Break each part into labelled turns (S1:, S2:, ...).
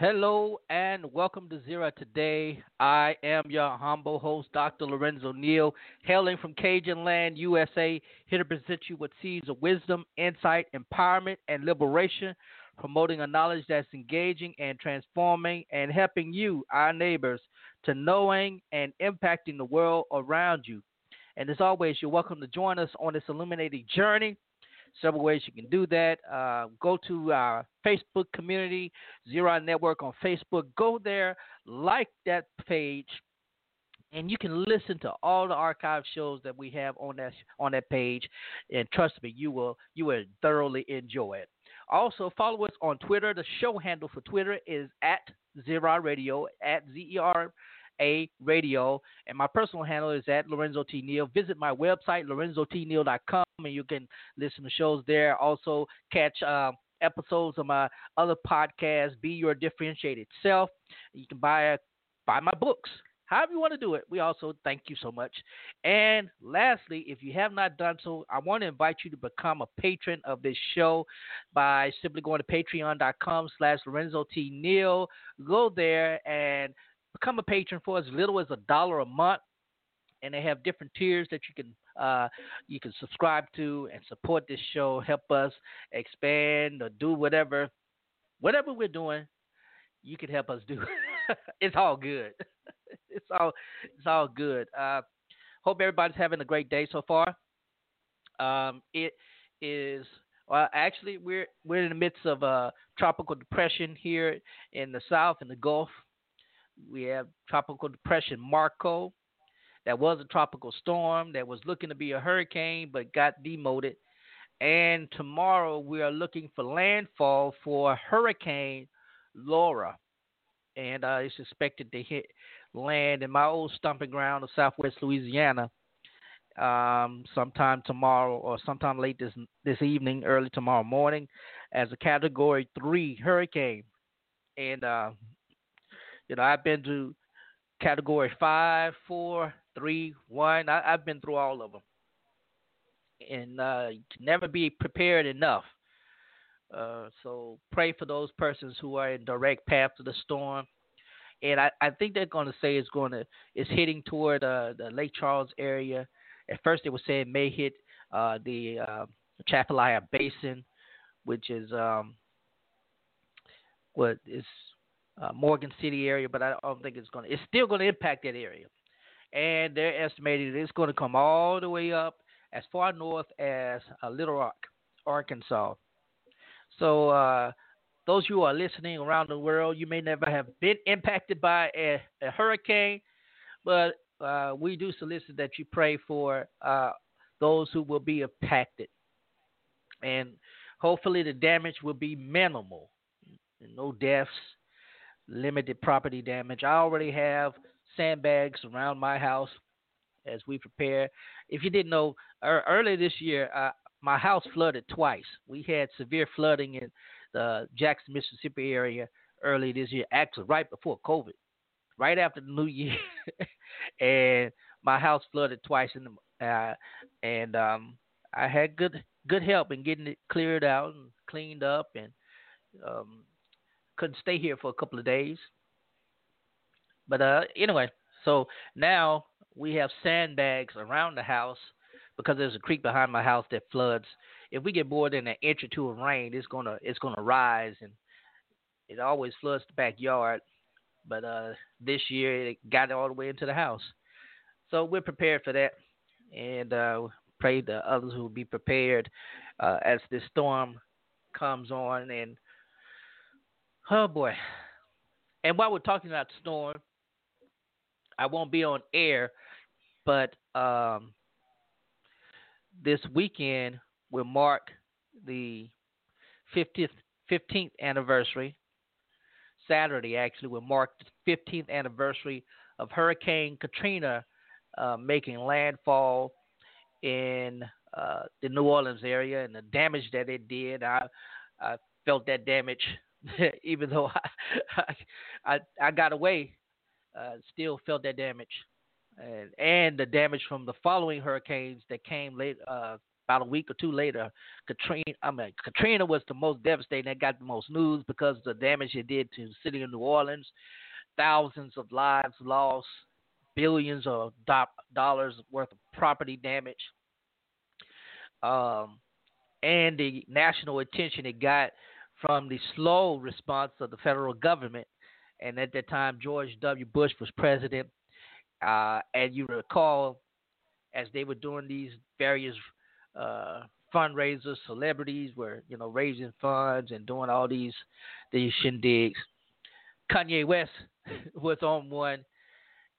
S1: Hello and welcome to Zero Today. I am your humble host, Dr. Lorenzo Neal, hailing from Cajun Land, USA, here to present you with seeds of wisdom, insight, empowerment, and liberation, promoting a knowledge that's engaging and transforming and helping you, our neighbors, to knowing and impacting the world around you. And as always, you're welcome to join us on this illuminating journey several ways you can do that. Uh, go to our Facebook community, Zero Network on Facebook. Go there, like that page, and you can listen to all the archive shows that we have on that on that page. And trust me, you will you will thoroughly enjoy it. Also, follow us on Twitter. The show handle for Twitter is at Zero Radio at Z E R a radio. And my personal handle is at Lorenzo T. Neal. Visit my website, lorenzotneal.com, and you can listen to shows there. Also, catch uh, episodes of my other podcasts, Be Your Differentiated Self. You can buy, buy my books. However, you want to do it, we also thank you so much. And lastly, if you have not done so, I want to invite you to become a patron of this show by simply going to patreon.com slash Lorenzo T. Neal. Go there and become a patron for as little as a dollar a month, and they have different tiers that you can uh, you can subscribe to and support this show, help us expand or do whatever whatever we're doing. You can help us do. it's all good. it's all it's all good. Uh, hope everybody's having a great day so far. Um, it is well, actually, we're we're in the midst of a tropical depression here in the south in the Gulf we have tropical depression Marco. That was a tropical storm that was looking to be a hurricane but got demoted. And tomorrow we are looking for landfall for Hurricane Laura. And uh, it's expected to hit land in my old stomping ground of Southwest Louisiana um, sometime tomorrow or sometime late this this evening, early tomorrow morning, as a Category Three hurricane. And uh, you know, I've been to category five, four, three, one. I, have been through all of them, and uh, never be prepared enough. Uh, so pray for those persons who are in direct path to the storm. And I, I think they're going to say it's going to it's hitting toward uh, the Lake Charles area. At first, they were saying may hit uh, the uh, Atchafalaya Basin, which is um, what is uh, Morgan City area, but I don't think it's going to. It's still going to impact that area, and they're estimating it's going to come all the way up as far north as uh, Little Rock, Arkansas. So uh, those who are listening around the world, you may never have been impacted by a, a hurricane, but uh, we do solicit that you pray for uh, those who will be impacted, and hopefully the damage will be minimal, no deaths limited property damage. I already have sandbags around my house as we prepare. If you didn't know, er, earlier this year, uh, my house flooded twice. We had severe flooding in the Jackson, Mississippi area early this year, actually right before COVID, right after the New Year, and my house flooded twice. And uh, and um, I had good good help in getting it cleared out and cleaned up, and um, couldn't stay here for a couple of days. But uh, anyway, so now we have sandbags around the house because there's a creek behind my house that floods. If we get more than an inch or two of rain, it's gonna it's gonna rise and it always floods the backyard. But uh, this year it got all the way into the house, so we're prepared for that, and uh, pray the others will be prepared uh, as this storm comes on. And oh boy! And while we're talking about storm, I won't be on air, but um, this weekend will mark the 50th 15th anniversary. Saturday actually will mark the 15th anniversary of Hurricane Katrina uh, making landfall in uh, the New Orleans area and the damage that it did. I, I felt that damage, even though I, I I got away. Uh, still felt that damage, and and the damage from the following hurricanes that came late uh, about a week or two later. Katrina, I mean Katrina was the most devastating. That got the most news because of the damage it did to the city of New Orleans. Thousands of lives lost, billions of do- dollars worth of property damage um, and the national attention it got from the slow response of the federal government. And at that time, George W. Bush was president. Uh, and you recall, as they were doing these various uh, fundraisers, celebrities were you know raising funds and doing all these these shindigs. Kanye West was on one,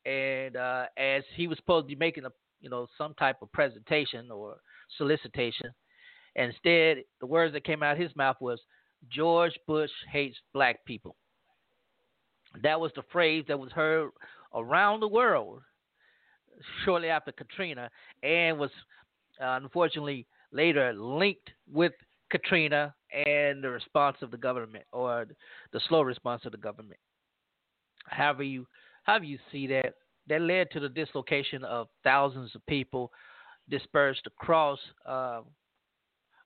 S1: and uh, as he was supposed to be making a you know some type of presentation or solicitation. Instead, the words that came out of his mouth was George Bush hates black people. That was the phrase that was heard around the world shortly after Katrina and was uh, unfortunately later linked with Katrina and the response of the government or the slow response of the government. However you however you see that, that led to the dislocation of thousands of people dispersed across uh,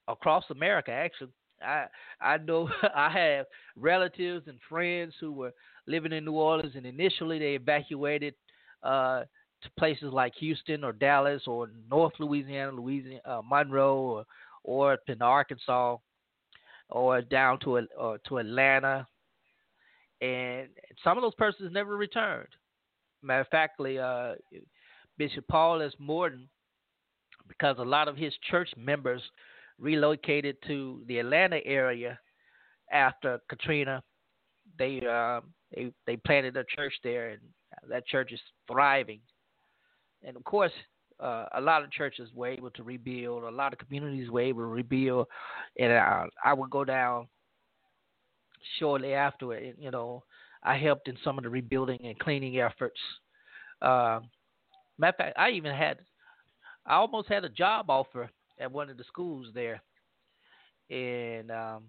S1: across America. Actually, I I know I have relatives and friends who were living in New Orleans, and initially they evacuated uh, to places like Houston or Dallas or North Louisiana, Louisiana, uh, Monroe, or or in Arkansas, or down to or to Atlanta, and some of those persons never returned. Matter of factly, uh, Bishop Paul S. Morton because a lot of his church members relocated to the Atlanta area after Katrina. They uh, they they planted a church there, and that church is thriving. And of course, uh, a lot of churches were able to rebuild. A lot of communities were able to rebuild, and I, I would go down shortly after it. You know, I helped in some of the rebuilding and cleaning efforts. Uh, matter of fact, I even had I almost had a job offer at one of the schools there in um,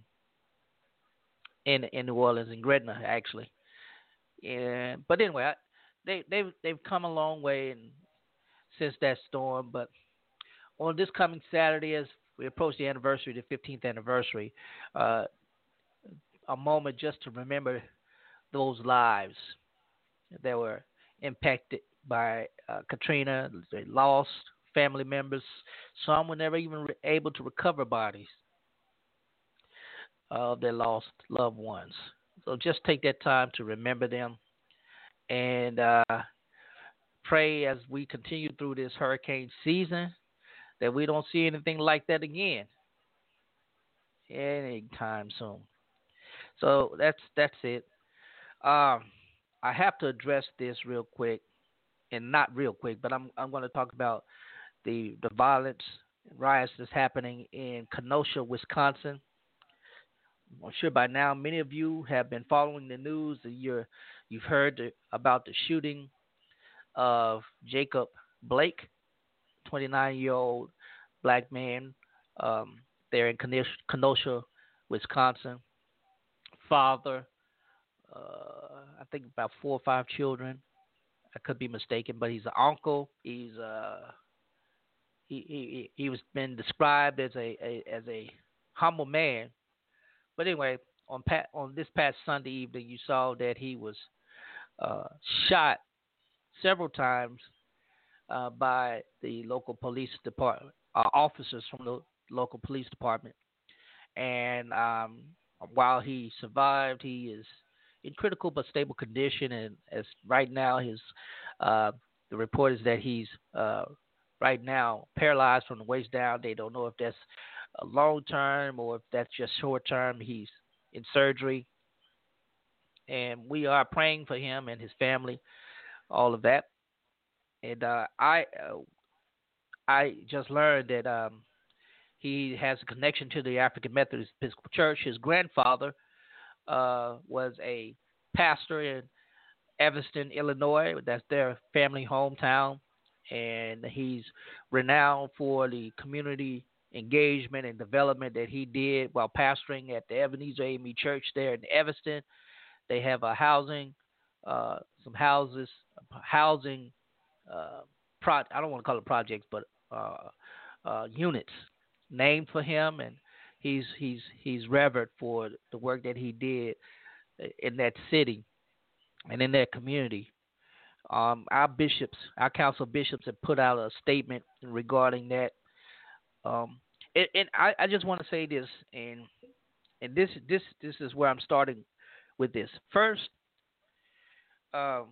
S1: in in New Orleans in Gretna actually. And but anyway, I, they they've they've come a long way and since that storm. But on this coming Saturday, as we approach the anniversary, the 15th anniversary, uh, a moment just to remember those lives that were impacted by uh, Katrina. They lost family members. Some were never even able to recover bodies of their lost loved ones. So just take that time to remember them and uh, pray as we continue through this hurricane season that we don't see anything like that again anytime soon. So that's that's it. Um, I have to address this real quick, and not real quick, but I'm I'm going to talk about the the violence riots that's happening in Kenosha, Wisconsin. I'm sure by now many of you have been following the news. You're, you've heard the, about the shooting of Jacob Blake, 29 year old black man um, there in Kenosha, Wisconsin. Father, uh, I think about four or five children. I could be mistaken, but he's an uncle. He's a uh, he he he was been described as a, a as a humble man. But anyway, on pat on this past Sunday evening, you saw that he was uh, shot several times uh, by the local police department uh, officers from the local police department. And um, while he survived, he is in critical but stable condition. And as right now, his uh, the report is that he's uh, right now paralyzed from the waist down. They don't know if that's long term or if that's just short term. He's in surgery, and we are praying for him and his family, all of that. And uh, I, uh, I just learned that um, he has a connection to the African Methodist Episcopal Church. His grandfather uh, was a pastor in Evanston, Illinois. That's their family hometown and he's renowned for the community engagement and development that he did while pastoring at the Ebenezer AME Church there in Evanston. They have a housing, uh, some houses, housing. Uh, pro- I don't want to call it projects, but uh, uh, units named for him, and he's he's he's revered for the work that he did in that city and in that community. Um, our bishops, our council bishops, have put out a statement regarding that. Um, and, and I, I, just want to say this, and and this this this is where I'm starting with this. First, um,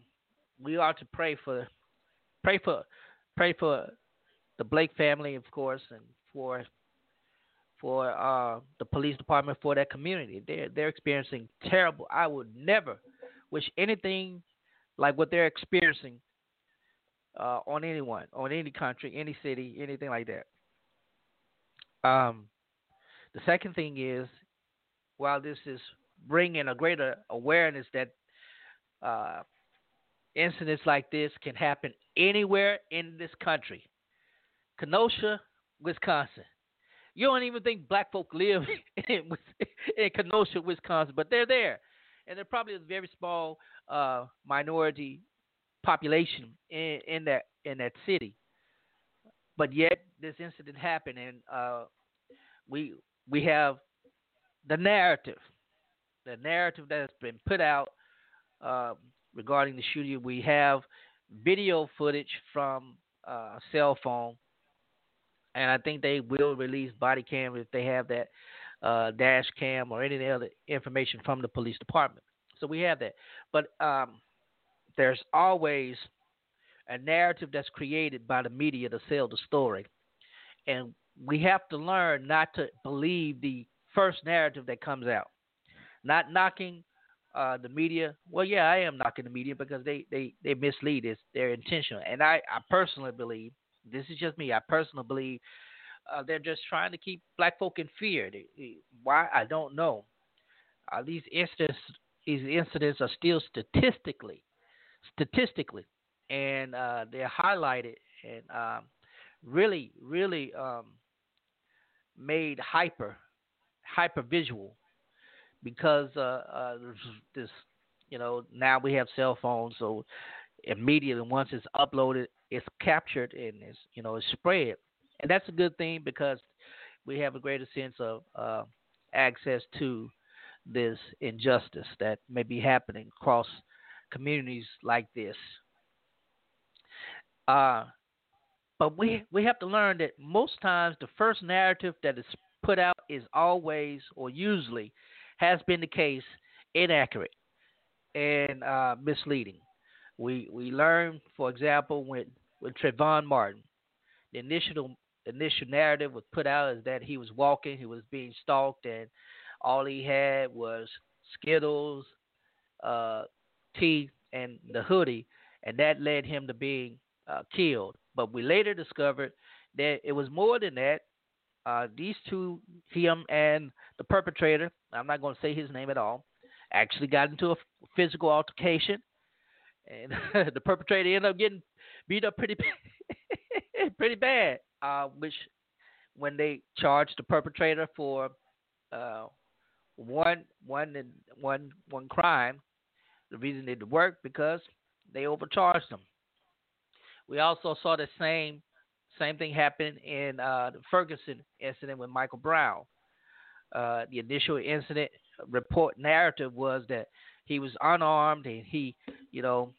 S1: we are to pray for pray for pray for the Blake family, of course, and for for uh, the police department for that community. They're they're experiencing terrible. I would never wish anything like what they're experiencing uh, on anyone, on any country, any city, anything like that. Um, the second thing is, while this is bringing a greater awareness that uh, incidents like this can happen anywhere in this country, Kenosha, Wisconsin. You don't even think black folk live in, in Kenosha, Wisconsin, but they're there and they're probably a very small uh, minority population in, in that in that city. But yet this incident happened, and uh, we we have the narrative, the narrative that has been put out uh, regarding the shooting. We have video footage from uh, cell phone, and I think they will release body cam if they have that uh, dash cam or any other information from the police department. So we have that. But um, there's always a narrative that's created by the media to sell the story. And we have to learn not to believe the first narrative that comes out. Not knocking uh, the media. Well, yeah, I am knocking the media because they, they, they mislead. It's, they're intentional. And I, I personally believe, this is just me, I personally believe uh, they're just trying to keep black folk in fear. Why? I don't know. Uh, these incidents, these incidents are still statistically, statistically, and uh, they're highlighted and um, really, really um, made hyper, hyper visual because uh, uh, this, you know, now we have cell phones, so immediately once it's uploaded, it's captured and it's, you know, it's spread and that's a good thing because we have a greater sense of uh, access to this injustice that may be happening across communities like this. Uh, but we we have to learn that most times the first narrative that is put out is always or usually has been the case inaccurate and uh, misleading. We we learn, for example, with with Trayvon Martin, the initial initial narrative was put out is that he was walking, he was being stalked, and all he had was Skittles, uh, teeth, and the hoodie, and that led him to being uh, killed. But we later discovered that it was more than that. Uh, these two, him and the perpetrator, I'm not going to say his name at all, actually got into a physical altercation, and the perpetrator ended up getting beat up pretty, pretty bad uh, which when they charged the perpetrator for uh, one one one one crime, the reason it worked because they overcharged them. We also saw the same Same thing happen in uh, the Ferguson incident with Michael Brown. Uh, the initial incident report narrative was that he was unarmed and he, you know,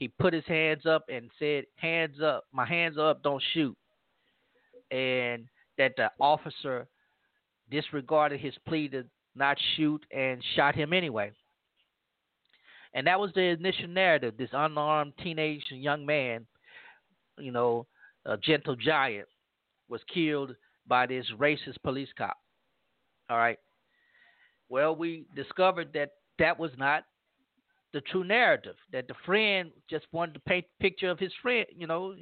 S1: he put his hands up and said, "Hands up, my hands up, don't shoot," and that the officer disregarded his plea to not shoot and shot him anyway. And that was the initial narrative. This unarmed teenage young man, you know, a gentle giant, was killed by this racist police cop. All right. Well, we discovered that that was not the true narrative. That the friend just wanted to paint a picture of his friend, you know,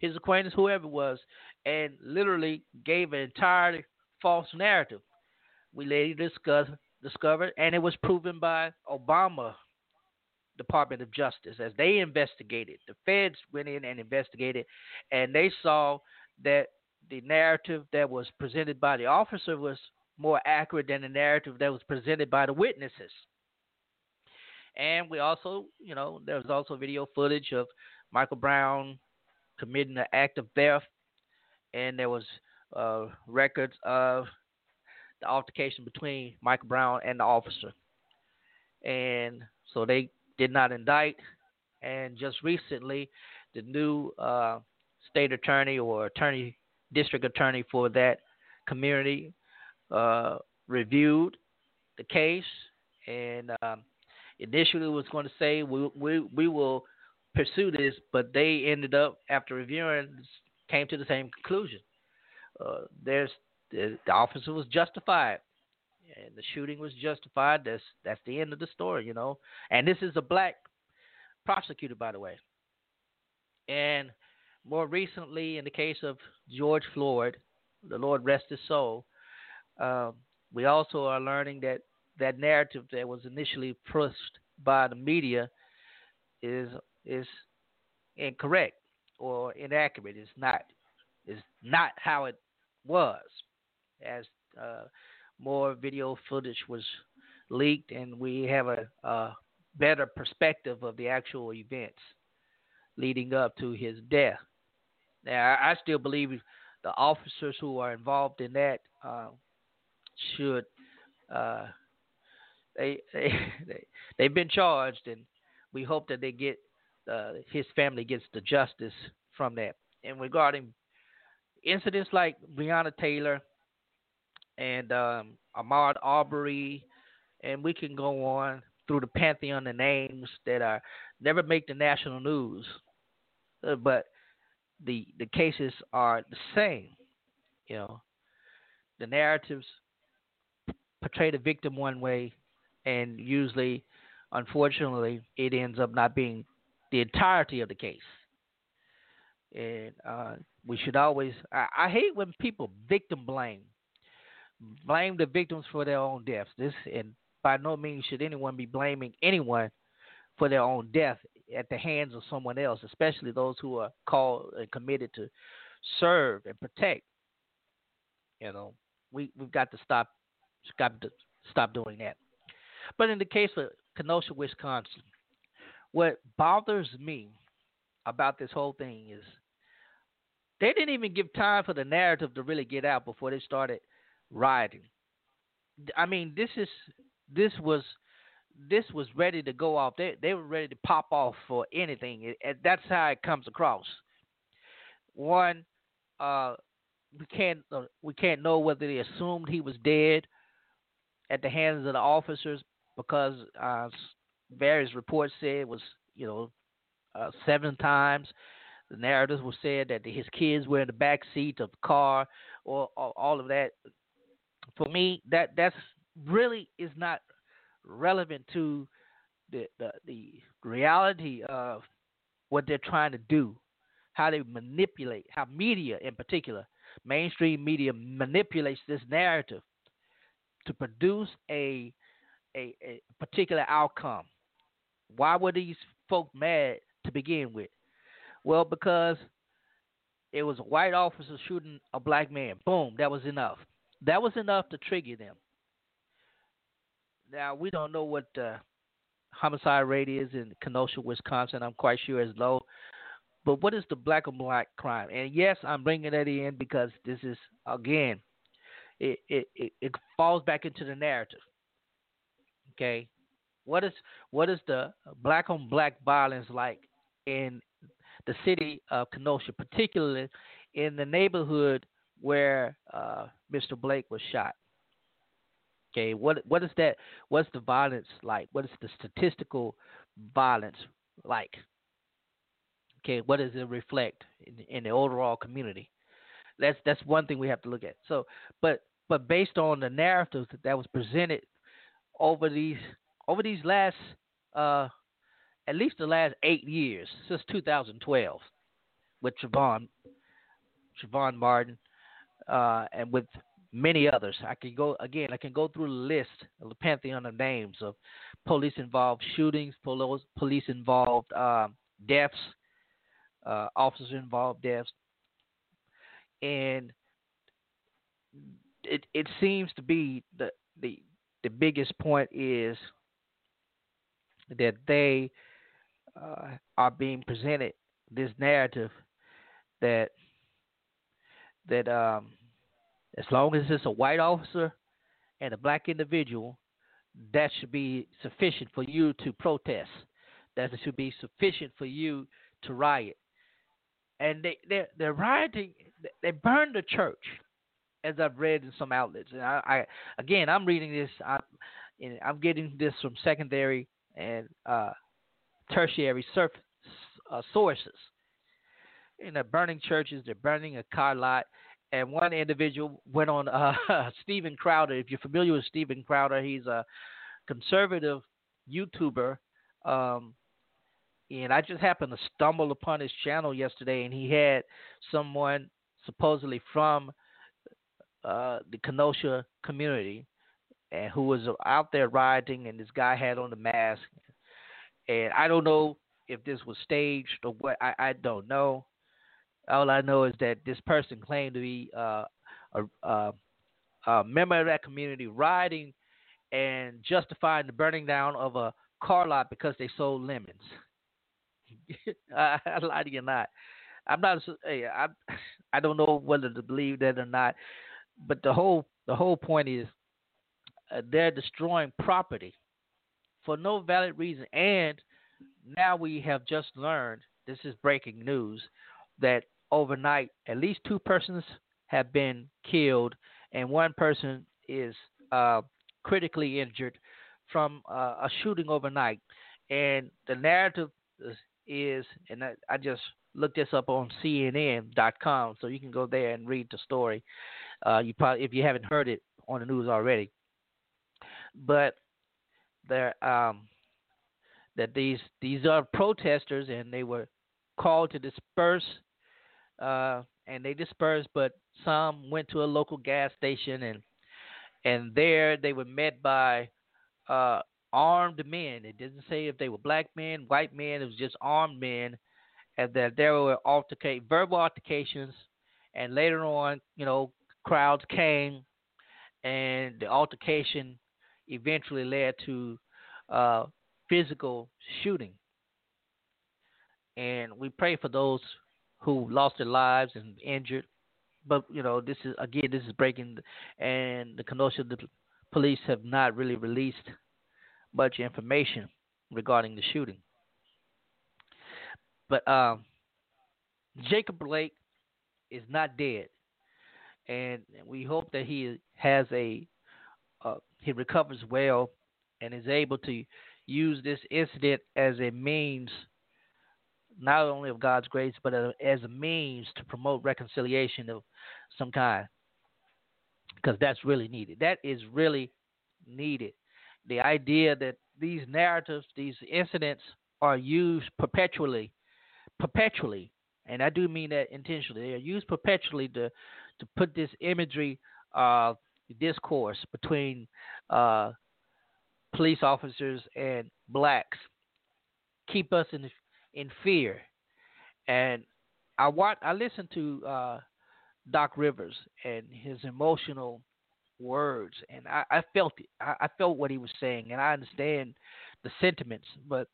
S1: his acquaintance, whoever it was, and literally gave an entirely false narrative. We later discuss, discovered, and it was proven by Obama Department of Justice as they investigated. The feds went in and investigated, and they saw that the narrative that was presented by the officer was more accurate than the narrative that was presented by the witnesses. And we also, you know, there was also video footage of Michael Brown committing an act of theft, and there was uh, records of the altercation between Michael Brown and the officer. And so they did not indict. And just recently, the new uh, state attorney or attorney, district attorney for that community uh, reviewed the case and um, initially was going to say we, we we will pursue this, but they ended up after reviewing came to the same conclusion. Uh, there's the, the officer was justified and the shooting was justified. That's that's the end of the story, you know. And this is a black prosecutor, by the way. And more recently, in the case of George Floyd, the Lord rest his soul, uh, we also are learning that that narrative that was initially pushed by the media is is incorrect or inaccurate. It's not is not how it was, as uh, more video footage was leaked, and we have a, a better perspective of the actual events leading up to his death. Now, I still believe the officers who are involved in that uh, should uh, they they they've been charged, and we hope that they get uh, his family gets the justice from that. And regarding incidents like Breonna Taylor and um, Arbery, and we can go on through the pantheon of names that are never make the national news, uh, but the the cases are the same. You know, the narratives portray the victim one way, and usually, unfortunately, it ends up not being the entirety of the case. And uh, we should always. I, I hate when people victim blame blame the victims for their own deaths. This and by no means should anyone be blaming anyone for their own death at the hands of someone else, especially those who are called and committed to serve and protect. You know, we we've got to stop to stop doing that. But in the case of Kenosha, Wisconsin, what bothers me about this whole thing is they didn't even give time for the narrative to really get out before they started rioting. I mean, this is this was this was ready to go off. They they were ready to pop off for anything. It, it, that's how it comes across. One, uh, we can't uh, we can't know whether they assumed he was dead at the hands of the officers because uh, various reports said it was you know uh, seven times. The narratives were said that his kids were in the back seat of the car, or, or all of that for me, that that's really is not relevant to the, the the reality of what they're trying to do, how they manipulate, how media in particular, mainstream media manipulates this narrative to produce a a, a particular outcome. Why were these folk mad to begin with? Well, because it was a white officer shooting a black man. Boom, that was enough. That was enough to trigger them. Now we don't know what the homicide rate is in Kenosha, Wisconsin. I'm quite sure it's low, But what is the black on black crime? And yes, I'm bringing that in because this is again, it, it, it falls back into the narrative. Okay, what is what is the black on black violence like in the city of Kenosha, particularly in the neighborhood where uh, Mr. Blake was shot? Okay, what what is that? What's the violence like? What is the statistical violence like? Okay, what does it reflect in, in the overall community? That's that's one thing we have to look at. So, but but based on the narratives that, that was presented over these over these last uh, at least the last eight years since 2012 with Trayvon Trayvon Martin uh, and with many others. I can go again. I can go through the list of the pantheon of names of police involved shootings, police involved uh, deaths, uh, officers involved deaths, and it it seems to be the the the biggest point is that they uh, are being presented this narrative that that um, as long as it's a white officer and a black individual, that should be sufficient for you to protest. That should be sufficient for you to riot. And they they're, they're rioting. They burned the church, as I've read in some outlets. And I, I again, I'm reading this. I'm, I'm getting this from secondary and uh, tertiary surf, uh, sources. And they're burning churches. They're burning a car lot and one individual went on uh, Steven Crowder. If you're familiar with Steven Crowder, he's a conservative YouTuber. Um, and I just happened to stumble upon his channel yesterday, and he had someone supposedly from uh, the Kenosha community, and who was out there rioting, and this guy had on the mask. And I don't know if this was staged or what. I, I don't know. All I know is that this person claimed to be uh, a, a, a member of that community rioting and justifying the burning down of a car lot because they sold lemons. I, I lie to you not. I'm not. Hey, I I don't know whether to believe that or not, but the whole the whole point is uh, they're destroying property for no valid reason, and now we have just learned. This is breaking news that overnight, at least two persons have been killed, and one person is uh, critically injured from uh, a shooting overnight. And the narrative is, and I, I, just looked this up on CNN.com, so you can go there and read the story. Uh, you probably, if you haven't heard it on the news already, but there, um, that these these are protesters, and they were called to disperse uh, and they dispersed, but some went to a local gas station, and and there they were met by uh, armed men. It didn't say if they were black men, white men. It was just armed men, and that there were verbal altercations, and later on, you know, crowds came, and the altercation eventually led to uh, physical shooting. And we pray for those who lost their lives and injured. But you know, this is again, this is breaking, and the Kenosha the police have not really released much information regarding the shooting. But um, Jacob Blake is not dead, and we hope that he has a uh, he recovers well and is able to use this incident as a means not only of God's grace, but as a means to promote reconciliation of some kind. Because that's really needed. That is really needed. The idea that these narratives, these incidents are used perpetually, perpetually, and I do mean that intentionally. They are used perpetually to to put this imagery of discourse between uh, police officers and blacks, keep us in in fear. And I watch, I listened to uh, Doc Rivers and his emotional words, and I, I felt it. I, I felt what he was saying, and I understand the sentiments. But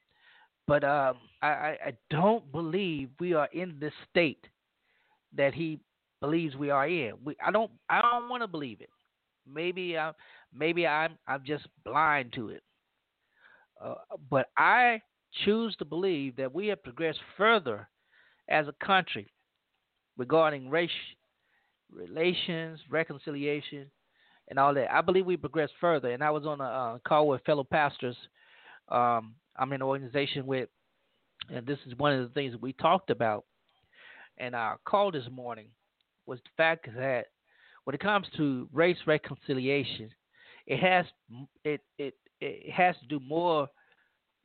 S1: but um, I, I don't believe we are in this state that he believes we are in. We, I don't I don't want to believe it. Maybe I maybe I'm I'm just blind to it. Uh, but I choose to believe that we have progressed further as a country regarding race relations, reconciliation, and all that. I believe we progressed further. And I was on a uh, call with fellow pastors. Um, I'm in an organization with, and this is one of the things we talked about. And our call this morning was the fact that when it comes to race reconciliation, it has it it it has to do more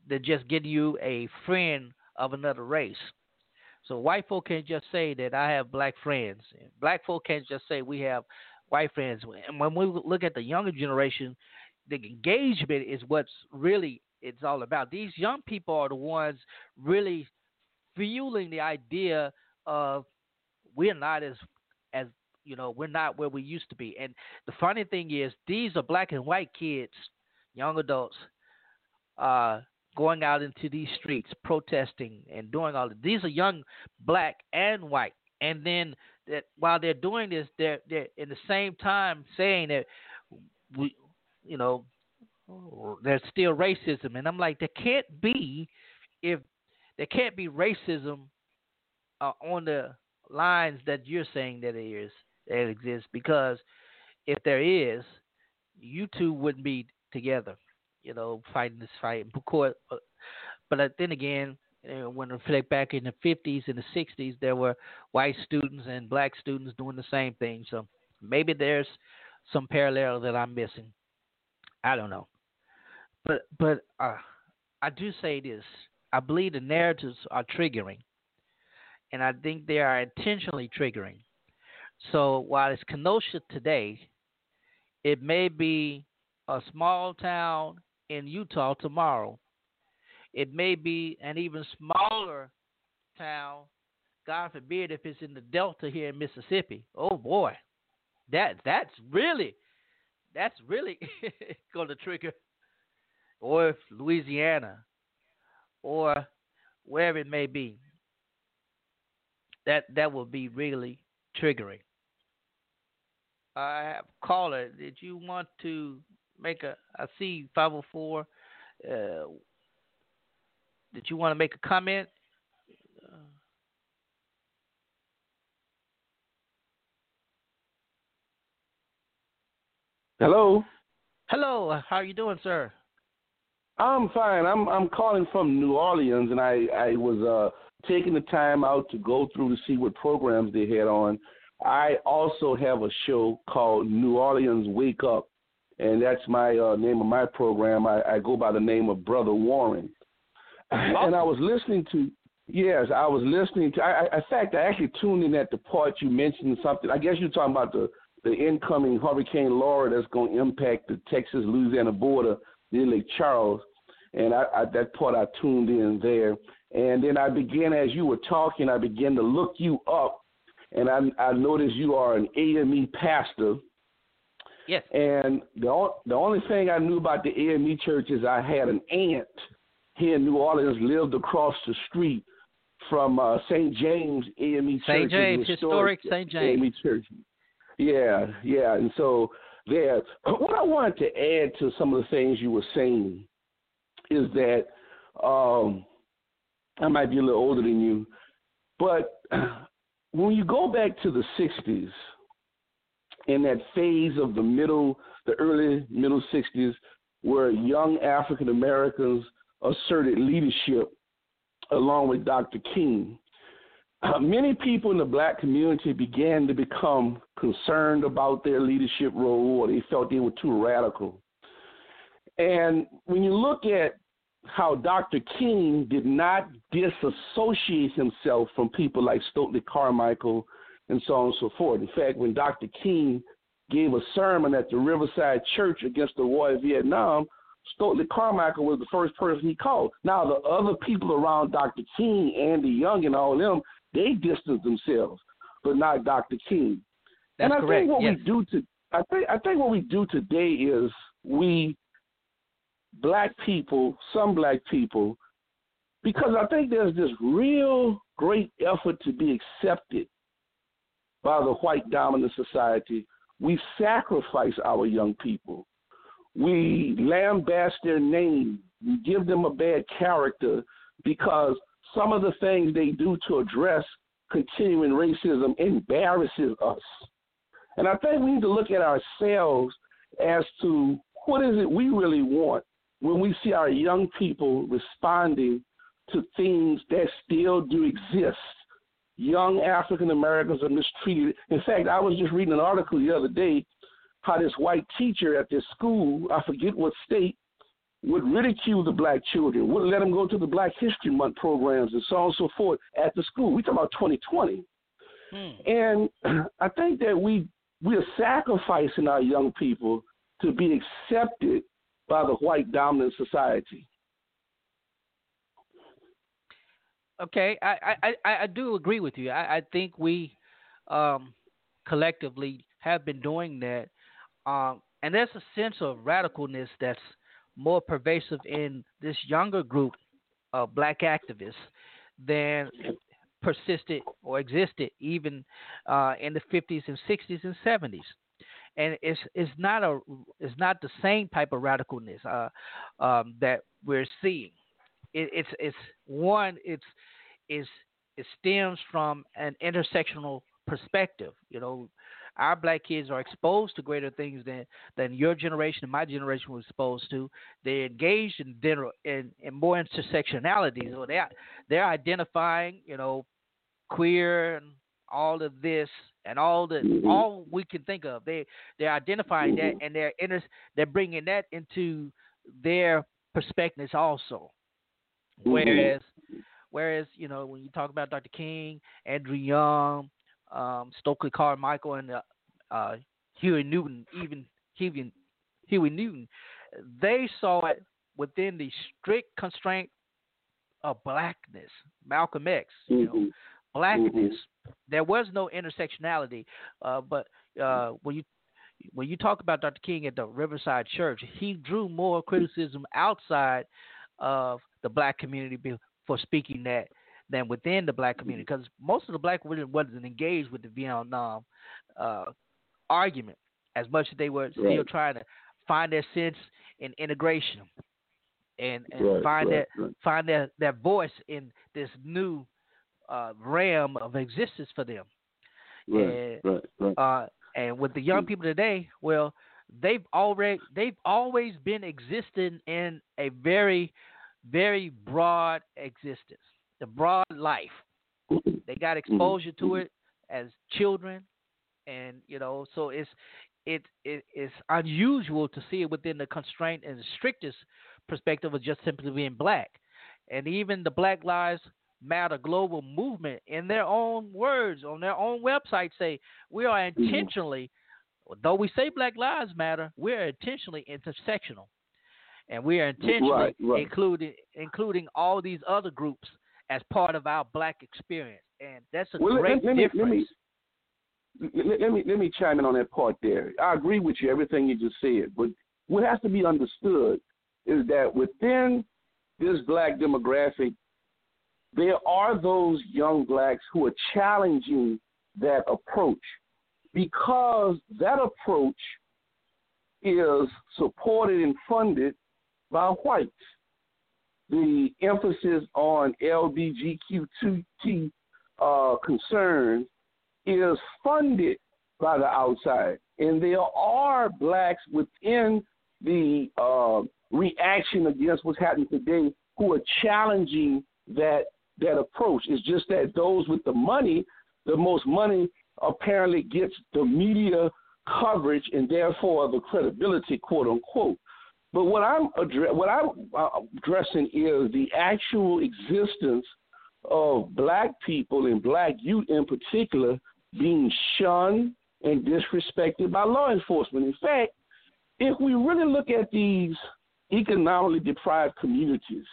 S1: than just getting you a friend of another race. So white folk can't just say that I have black friends. Black folk can't just say we have white friends. And when we look at the younger generation, the engagement is what's really it's all about. These young people are the ones really fueling the idea of we're not as as you know we're not where we used to be. And the funny thing is, these are black and white kids, young adults, uh, going out into these streets protesting and doing all of these are young black and white and then that while they're doing this they're they're in the same time saying that we you know there's still racism and I'm like there can't be if there can't be racism uh, on the lines that you're saying that it is that it exists because if there is you two wouldn't be together you know, fighting this fight. But, but then again, when I reflect back in the 50s and the 60s, there were white students and black students doing the same thing. So maybe there's some parallel that I'm missing. I don't know. But but uh, I do say this. I believe the narratives are triggering, and I think they are intentionally triggering. So while it's Kenosha today, it may be a small town in Utah tomorrow. It may be an even smaller town, God forbid, if it's in the Delta here in Mississippi. Oh boy, that that's really that's really going to trigger. Or Louisiana, or wherever it may be, that that will be really triggering. I have a caller. Did you want to make a? I see 504. Uh, did you want to make a comment?
S2: Hello.
S1: Hello. How are you doing, sir?
S2: I'm fine. I'm I'm calling from New Orleans, and I I was uh taking the time out to go through to see what programs they had on. I also have a show called New Orleans Wake Up, and that's my uh, name of my program. I, I go by the name of Brother Warren, and I was listening to. Yes, I was listening to. I, I, in fact, I actually tuned in at the part you mentioned something. I guess you're talking about the the incoming Hurricane Laura that's going to impact the Texas Louisiana border Lake Charles, and I, I, that part I tuned in there. And then I began, as you were talking, I began to look you up, and I, I noticed you are an AME pastor
S1: Yes.
S2: And the the only thing I knew about the AME church is I had an aunt here in New Orleans lived across the street from uh, St. James AME
S1: Church.
S2: St.
S1: James, historic St. James
S2: AME Church. Yeah, yeah, and so there. What I wanted to add to some of the things you were saying is that um, I might be a little older than you, but when you go back to the '60s in that phase of the middle, the early middle 60s, where young African Americans asserted leadership along with Dr. King. Uh, many people in the black community began to become concerned about their leadership role or they felt they were too radical. And when you look at how Dr. King did not disassociate himself from people like Stokely Carmichael and so on and so forth. In fact, when Dr. King gave a sermon at the Riverside Church against the war in Vietnam, Stokely Carmichael was the first person he called. Now, the other people around Dr. King, Andy Young, and all of them, they distanced themselves, but not Dr. King.
S1: That's
S2: and I
S1: correct.
S2: think what
S1: yes.
S2: we do to I think I think what we do today is we black people, some black people, because I think there's this real great effort to be accepted by the white dominant society. We sacrifice our young people. We lambaste their name. We give them a bad character because some of the things they do to address continuing racism embarrasses us. And I think we need to look at ourselves as to what is it we really want when we see our young people responding to things that still do exist. Young African Americans are mistreated. In fact, I was just reading an article the other day how this white teacher at this school, I forget what state, would ridicule the black children, wouldn't let them go to the Black History Month programs and so on and so forth at the school. We talk about 2020. Hmm. And I think that we we are sacrificing our young people to be accepted by the white dominant society.
S1: Okay, I I, I, I do agree with you. I, I think we um, collectively have been doing that, um, and there's a sense of radicalness that's more pervasive in this younger group of black activists than persisted or existed even uh, in the 50s and 60s and 70s and it's it's not a it's not the same type of radicalness uh, um, that we're seeing. It, it's it's one it's is it stems from an intersectional perspective. You know, our black kids are exposed to greater things than than your generation and my generation was exposed to. They're engaged in dinner in, in more intersectionality. So they they're identifying, you know, queer and all of this and all the mm-hmm. all we can think of. They they're identifying mm-hmm. that and they're inter, they're bringing that into their perspectives also. Mm-hmm. Whereas whereas you know when you talk about Dr. King, Andrew Young, um, Stokely Carmichael, and uh, uh, Huey Newton, even Huey Huey Newton, they saw it within the strict constraint of blackness. Malcolm X, you mm-hmm. blackness. Mm-hmm. There was no intersectionality, uh, but uh, when you when you talk about Dr. King at the Riverside Church, he drew more criticism outside of the black community for speaking that than within the black community because most of the black women wasn't engaged with the Vietnam uh, argument as much as they were still right. trying to find their sense in integration and, and right, find right, that find their, their voice in this new uh, realm of existence for them.
S2: Right, and, right,
S1: uh, and with the young mm. people today, well, they've already they've always been existing in a very very broad existence, the broad life. They got exposure to it as children, and you know, so it's it it is unusual to see it within the constraint and the strictest perspective of just simply being black. And even the Black Lives Matter global movement, in their own words, on their own website, say we are mm-hmm. intentionally, though we say Black Lives Matter, we are intentionally intersectional, and we are intentionally
S2: right, right.
S1: including including all these other groups as part of our black experience, and that's a
S2: well,
S1: great
S2: let,
S1: let difference.
S2: Me, let, me, let me let me chime in on that part there. I agree with you everything you just said, but what has to be understood is that within this black demographic, there are those young blacks who are challenging that approach because that approach is supported and funded by whites. The emphasis on LBGQ2T uh, concerns is funded by the outside. And there are blacks within the uh, reaction against what's happening today who are challenging that that approach. It's just that those with the money, the most money apparently gets the media coverage and therefore the credibility, quote unquote. But what I'm what I'm uh, addressing is the actual existence of black people and black youth in particular being shunned and disrespected by law enforcement. In fact, if we really look at these economically deprived communities,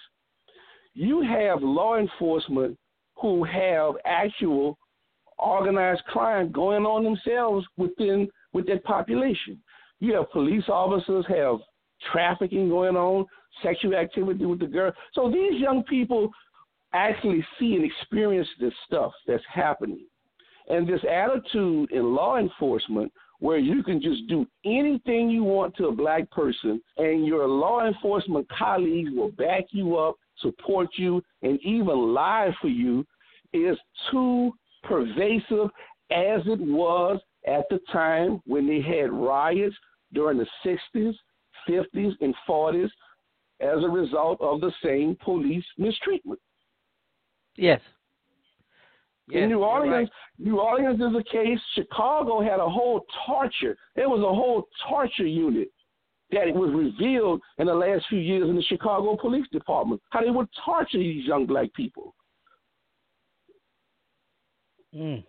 S2: you have law enforcement who have actual organized crime going on themselves within with that population. You have police officers have trafficking going on, sexual activity with the girl. So these young people actually see and experience this stuff that's happening. And this attitude in law enforcement where you can just do anything you want to a black person and your law enforcement colleagues will back you up, support you, and even lie for you is too pervasive as it was at the time when they had riots during the 60s, 50s, and 40s as a result of the same police mistreatment.
S1: Yes.
S2: yes in New Orleans, right. New Orleans is a case. Chicago had a whole torture. There was a whole torture unit that it was revealed in the last few years in the Chicago Police Department. How they would torture these young black people.
S1: Mm.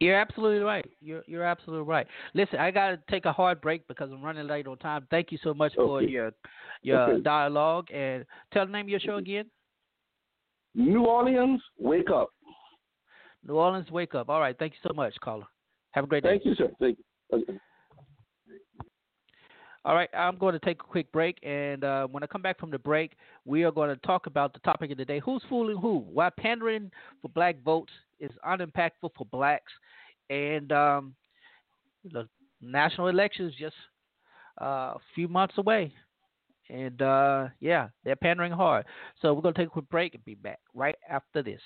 S1: You're absolutely right. You're you're absolutely right. Listen, I got to take a hard break because I'm running late on time. Thank you so much okay. for your your okay. dialogue and tell the name of your show again.
S2: New Orleans, wake up.
S1: New Orleans, wake up. All right. Thank you so much, caller. Have a great day.
S2: Thank you, sir. Thank you. Okay.
S1: All right, I'm going to take a quick break, and uh, when I come back from the break, we are going to talk about the topic of the day: Who's fooling who? Why pandering for black votes is unimpactful for blacks, and um, the national elections just uh, a few months away, and uh, yeah, they're pandering hard. So we're going to take a quick break and be back right after this.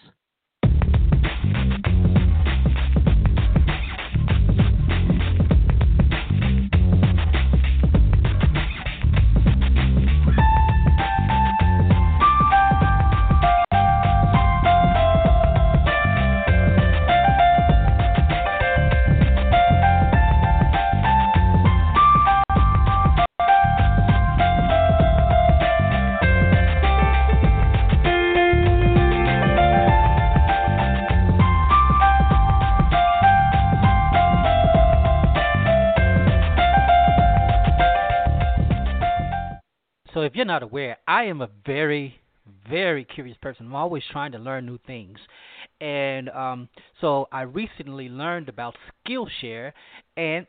S1: So if you're not aware, I am a very, very curious person. I'm always trying to learn new things. And um, so I recently learned about Skillshare, and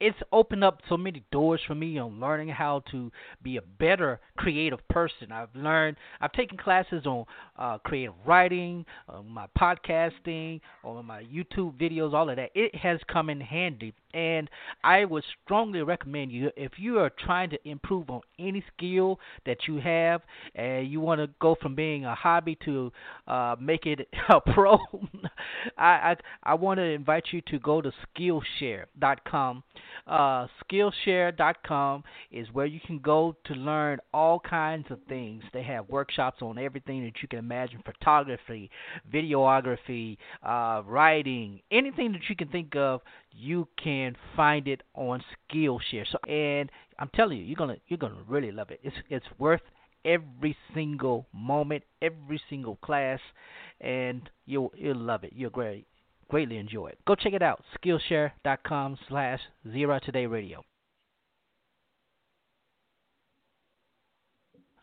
S1: it's opened up so many doors for me on learning how to be a better creative person. I've learned, I've taken classes on uh, creative writing, on my podcasting, on my YouTube videos, all of that. It has come in handy and I would strongly recommend you if you are trying to improve on any skill that you have and you want to go from being a hobby to uh, make it a pro. I, I I want to invite you to go to Skillshare.com. Uh, Skillshare.com is where you can go to learn all kinds of things. They have workshops on everything that you can imagine: photography, videography, uh, writing, anything that you can think of you can find it on Skillshare. So, and I'm telling you, you're gonna you're gonna really love it. It's it's worth every single moment, every single class, and you'll you'll love it. You'll great greatly enjoy it. Go check it out. Skillshare.com slash Zero Today Radio.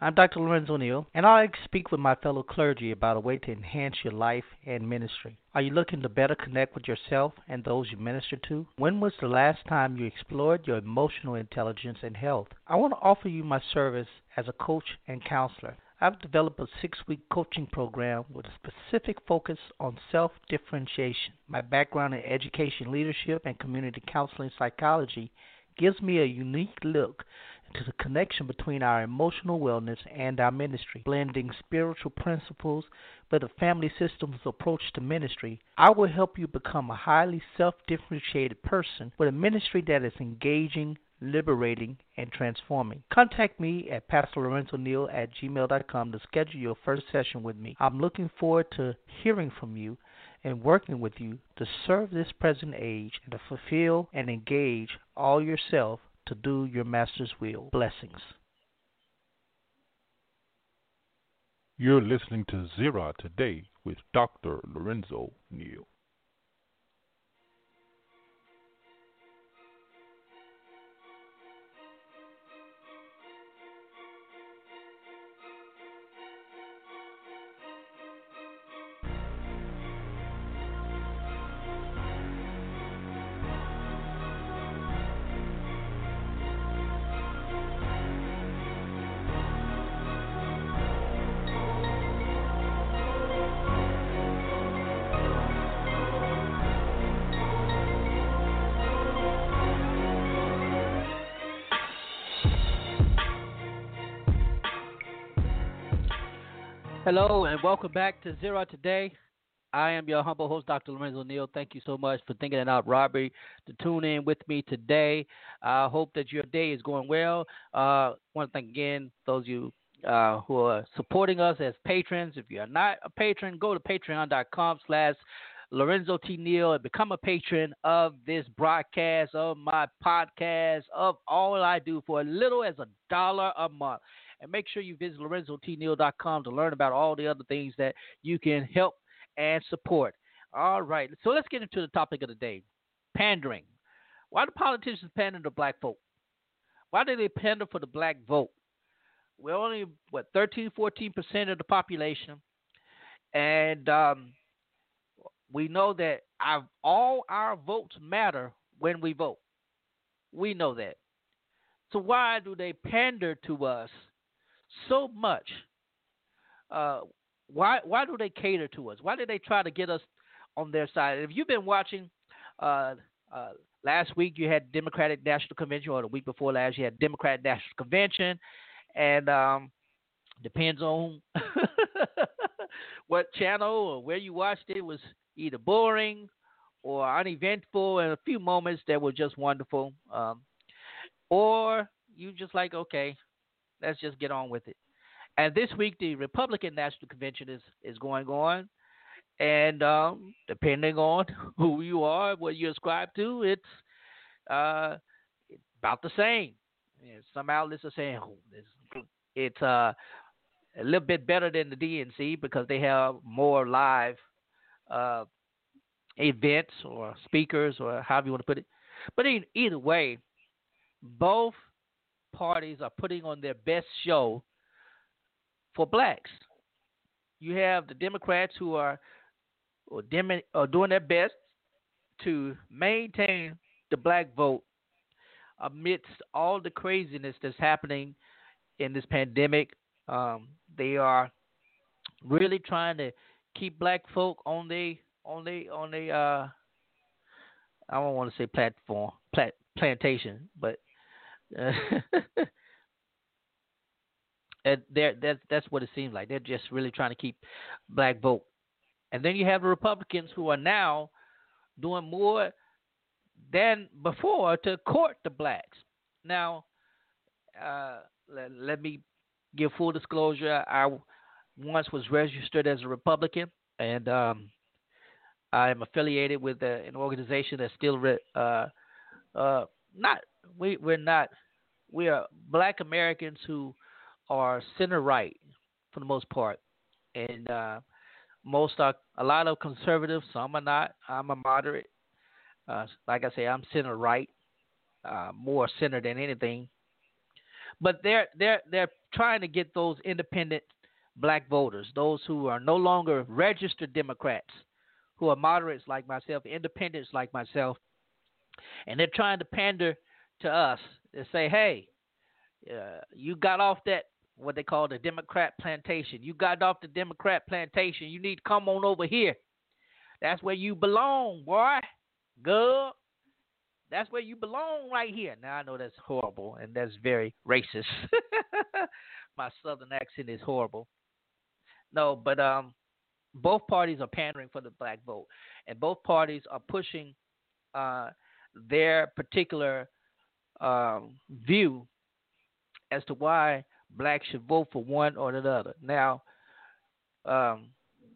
S1: I'm Dr. Lorenzo Neal, and I speak with my fellow clergy about a way to enhance your life and ministry. Are you looking to better connect with yourself and those you minister to? When was the last time you explored your emotional intelligence and health? I want to offer you my service as a coach and counselor. I've developed a six week coaching program with a specific focus on self differentiation. My background in education, leadership, and community counseling psychology gives me a unique look to the connection between our emotional wellness and our ministry, blending spiritual principles with a family systems approach to ministry. I will help you become a highly self differentiated person with a ministry that is engaging, liberating, and transforming. Contact me at PastorLorenzoNeal at gmail.com to schedule your first session with me. I'm looking forward to hearing from you and working with you to serve this present age and to fulfill and engage all yourself to do your master's will. Blessings.
S3: You're listening to Zera today with Dr. Lorenzo Neal.
S1: Hello and welcome back to Zero Today. I am your humble host, Dr. Lorenzo Neal. Thank you so much for thinking it out, Robbie, to tune in with me today. I hope that your day is going well. Uh, want to thank again those of you uh, who are supporting us as patrons. If you are not a patron, go to patreon.com slash Lorenzo T. Neal and become a patron of this broadcast, of my podcast, of all I do for as little as a dollar a month. And make sure you visit LorenzoTNeal.com to learn about all the other things that you can help and support. All right, so let's get into the topic of the day pandering. Why do politicians pander to black folk? Why do they pander for the black vote? We're only, what, 13, 14% of the population. And um, we know that our, all our votes matter when we vote. We know that. So why do they pander to us so much. Uh, why why do they cater to us? Why do they try to get us on their side? If you've been watching, uh, uh, last week you had Democratic National Convention, or the week before last you had Democratic National Convention, and um, depends on what channel or where you watched it was either boring or uneventful, and a few moments that were just wonderful, um, or you just like okay, Let's just get on with it. And this week, the Republican National Convention is, is going on. And um, depending on who you are, what you ascribe to, it's uh, about the same. some outlets are saying oh, it's, it's uh, a little bit better than the DNC because they have more live uh, events or speakers or however you want to put it. But either way, both parties are putting on their best show for blacks. You have the Democrats who are, are, dem- are doing their best to maintain the black vote amidst all the craziness that's happening in this pandemic. Um, they are really trying to keep black folk on the on the on the uh I don't want to say platform plat, plantation, but and there that's that's what it seems like. They're just really trying to keep black vote. And then you have the Republicans who are now doing more than before to court the blacks. Now, uh, let, let me give full disclosure. I once was registered as a Republican, and um, I am affiliated with a, an organization that's still re, uh, uh, not we we're not we are black Americans who are center right for the most part, and uh, most are a lot of conservatives. Some are not. I'm a moderate. Uh, like I say, I'm center right, uh, more center than anything. But they're they're they're trying to get those independent black voters, those who are no longer registered Democrats, who are moderates like myself, independents like myself, and they're trying to pander to us and say, hey, uh, you got off that what they call the Democrat plantation. You got off the Democrat plantation. You need to come on over here. That's where you belong, boy. Good. That's where you belong right here. Now I know that's horrible and that's very racist. My southern accent is horrible. No, but um both parties are pandering for the black vote and both parties are pushing uh their particular um, view as to why blacks should vote for one or the other. Now, um,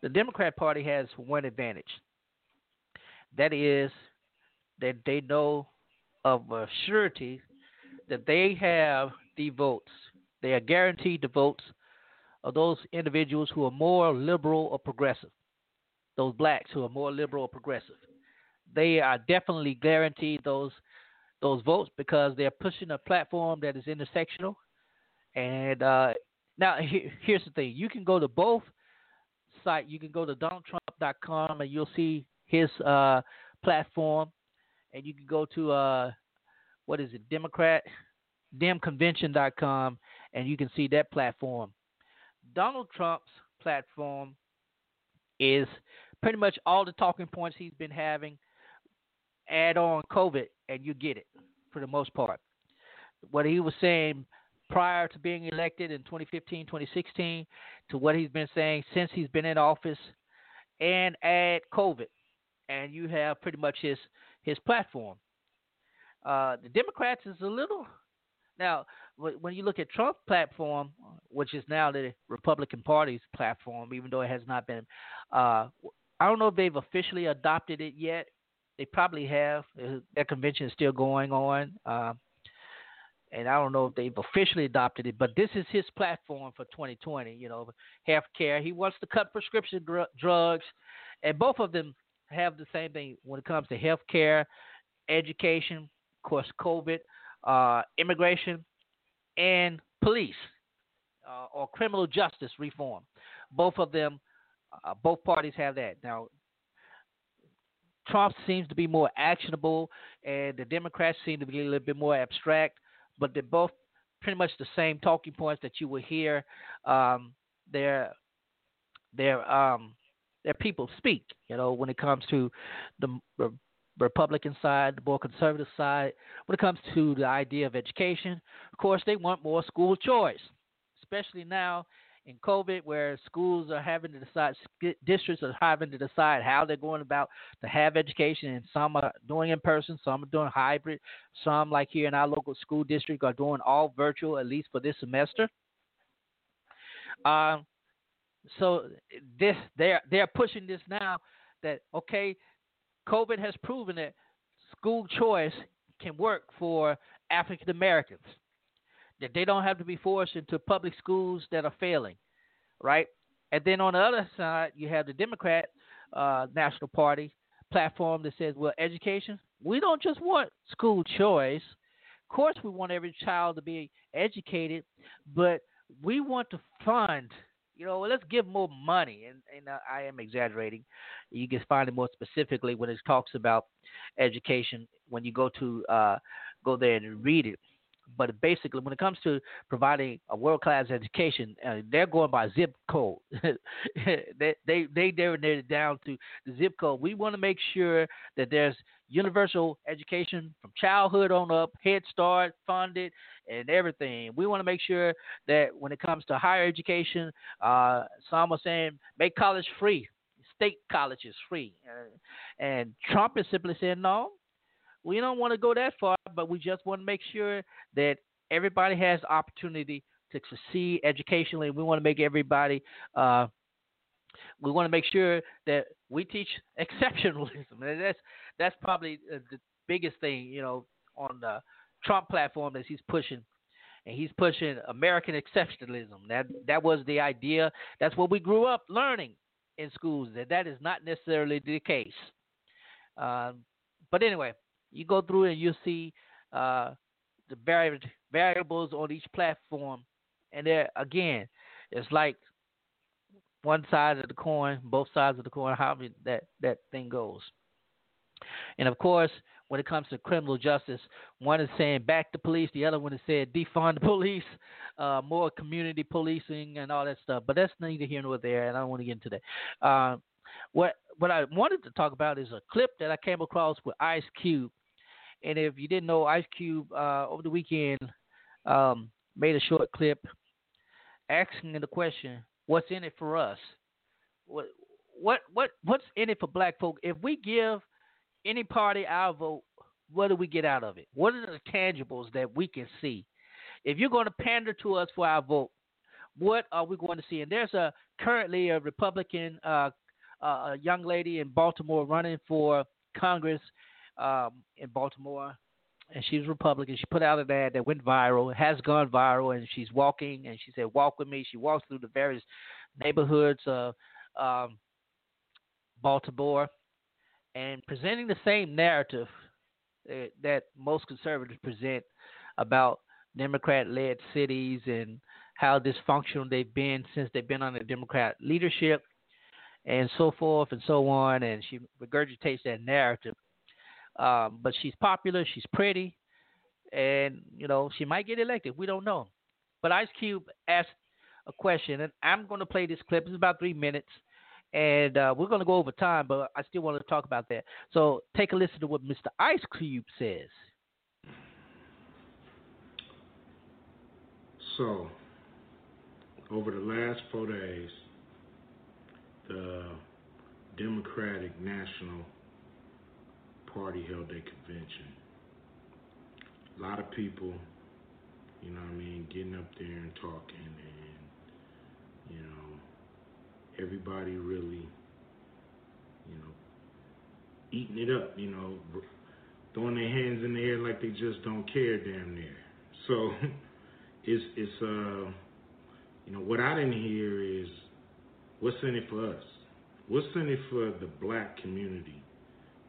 S1: the Democrat Party has one advantage. That is that they know of a surety that they have the votes. They are guaranteed the votes of those individuals who are more liberal or progressive. Those blacks who are more liberal or progressive. They are definitely guaranteed those those votes because they're pushing a platform that is intersectional. And uh, now here, here's the thing: you can go to both site. You can go to DonaldTrump.com and you'll see his uh, platform, and you can go to uh, what is it, Democrat DemConvention.com, and you can see that platform. Donald Trump's platform is pretty much all the talking points he's been having. Add on COVID, and you get it for the most part. What he was saying prior to being elected in 2015, 2016, to what he's been saying since he's been in office, and add COVID, and you have pretty much his his platform. Uh, the Democrats is a little now when you look at Trump's platform, which is now the Republican Party's platform, even though it has not been. Uh, I don't know if they've officially adopted it yet. They probably have. Uh, their convention is still going on. Uh, and I don't know if they've officially adopted it, but this is his platform for 2020. You know, health care. He wants to cut prescription dr- drugs, and both of them have the same thing when it comes to health care, education, of course, COVID, uh, immigration, and police uh, or criminal justice reform. Both of them, uh, both parties have that. Now, Trump seems to be more actionable, and the Democrats seem to be a little bit more abstract but they're both pretty much the same talking points that you will hear um, their their um, their people speak. You know, when it comes to the Republican side, the more conservative side, when it comes to the idea of education, of course, they want more school choice, especially now in COVID, where schools are having to decide, districts are having to decide how they're going about to have education, and some are doing in person, some are doing hybrid, some, like here in our local school district, are doing all virtual at least for this semester. Um, so this they're they're pushing this now that okay, COVID has proven that school choice can work for African Americans that they don't have to be forced into public schools that are failing, right? And then on the other side, you have the Democrat uh, National Party platform that says, well, education, we don't just want school choice. Of course, we want every child to be educated, but we want to fund. You know, let's give more money, and, and uh, I am exaggerating. You can find it more specifically when it talks about education when you go to uh, go there and read it. But basically, when it comes to providing a world class education, uh, they're going by zip code. they they they it down to the zip code. We want to make sure that there's universal education from childhood on up, Head Start funded, and everything. We want to make sure that when it comes to higher education, uh, some are saying make college free, state colleges free, uh, and Trump is simply saying no we don't want to go that far, but we just want to make sure that everybody has opportunity to succeed educationally. We want to make everybody. Uh, we want to make sure that we teach exceptionalism, and that's that's probably the biggest thing, you know, on the Trump platform that he's pushing, and he's pushing American exceptionalism. That that was the idea. That's what we grew up learning in schools. That that is not necessarily the case. Um, but anyway, you go through and you see uh, the vari- variables on each platform, and there again, it's like one side of the coin, both sides of the coin, how that that thing goes. And of course, when it comes to criminal justice, one is saying back the police, the other one is saying defund the police, uh, more community policing and all that stuff. But that's neither here nor there, and I don't want to get into that. Uh, what what I wanted to talk about is a clip that I came across with Ice Cube and if you didn't know, Ice Cube uh, over the weekend um, made a short clip asking the question, "What's in it for us? What what what what's in it for Black folk? If we give any party our vote, what do we get out of it? What are the tangibles that we can see? If you're going to pander to us for our vote, what are we going to see? And there's a currently a Republican uh, uh, a young lady in Baltimore running for Congress um, in Baltimore, and she's Republican. She put out an ad that went viral, has gone viral, and she's walking, and she said, "Walk with me." She walks through the various neighborhoods of um, Baltimore, and presenting the same narrative that most conservatives present about Democrat-led cities and how dysfunctional they've been since they've been under Democrat leadership, and so forth and so on. And she regurgitates that narrative um, but she's popular, she's pretty, and you know she might get elected. We don't know. But Ice Cube asked a question, and I'm going to play this clip. It's about three minutes, and uh, we're going to go over time, but I still want to talk about that. So take a listen to what Mr. Ice Cube says.
S4: So, over the last four days, the Democratic National Party held a convention. A lot of people, you know what I mean, getting up there and talking, and, you know, everybody really, you know, eating it up, you know, throwing their hands in the air like they just don't care damn near. So, it's, it's, uh, you know, what I didn't hear is what's in it for us? What's in it for the black community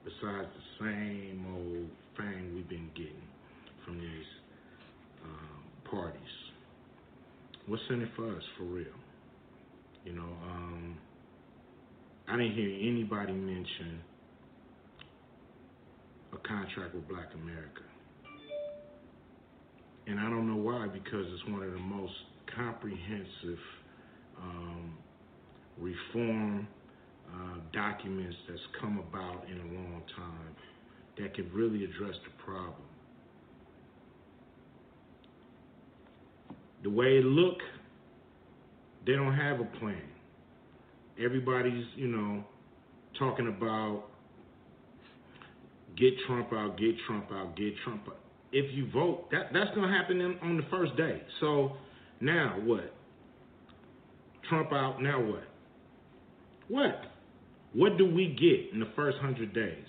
S4: besides the same old thing we've been getting from these um, parties? What's in it for us for real? You know, um, I didn't hear anybody mention a contract with Black America. And I don't know why, because it's one of the most comprehensive um, reform uh, documents that's come about in a long time that could really address the problem. The way it look, they don't have a plan. Everybody's, you know, talking about get Trump out, get Trump out, get Trump out. If you vote, that that's gonna happen on the first day. So now what? Trump out. Now what? What? What do we get in the first hundred days?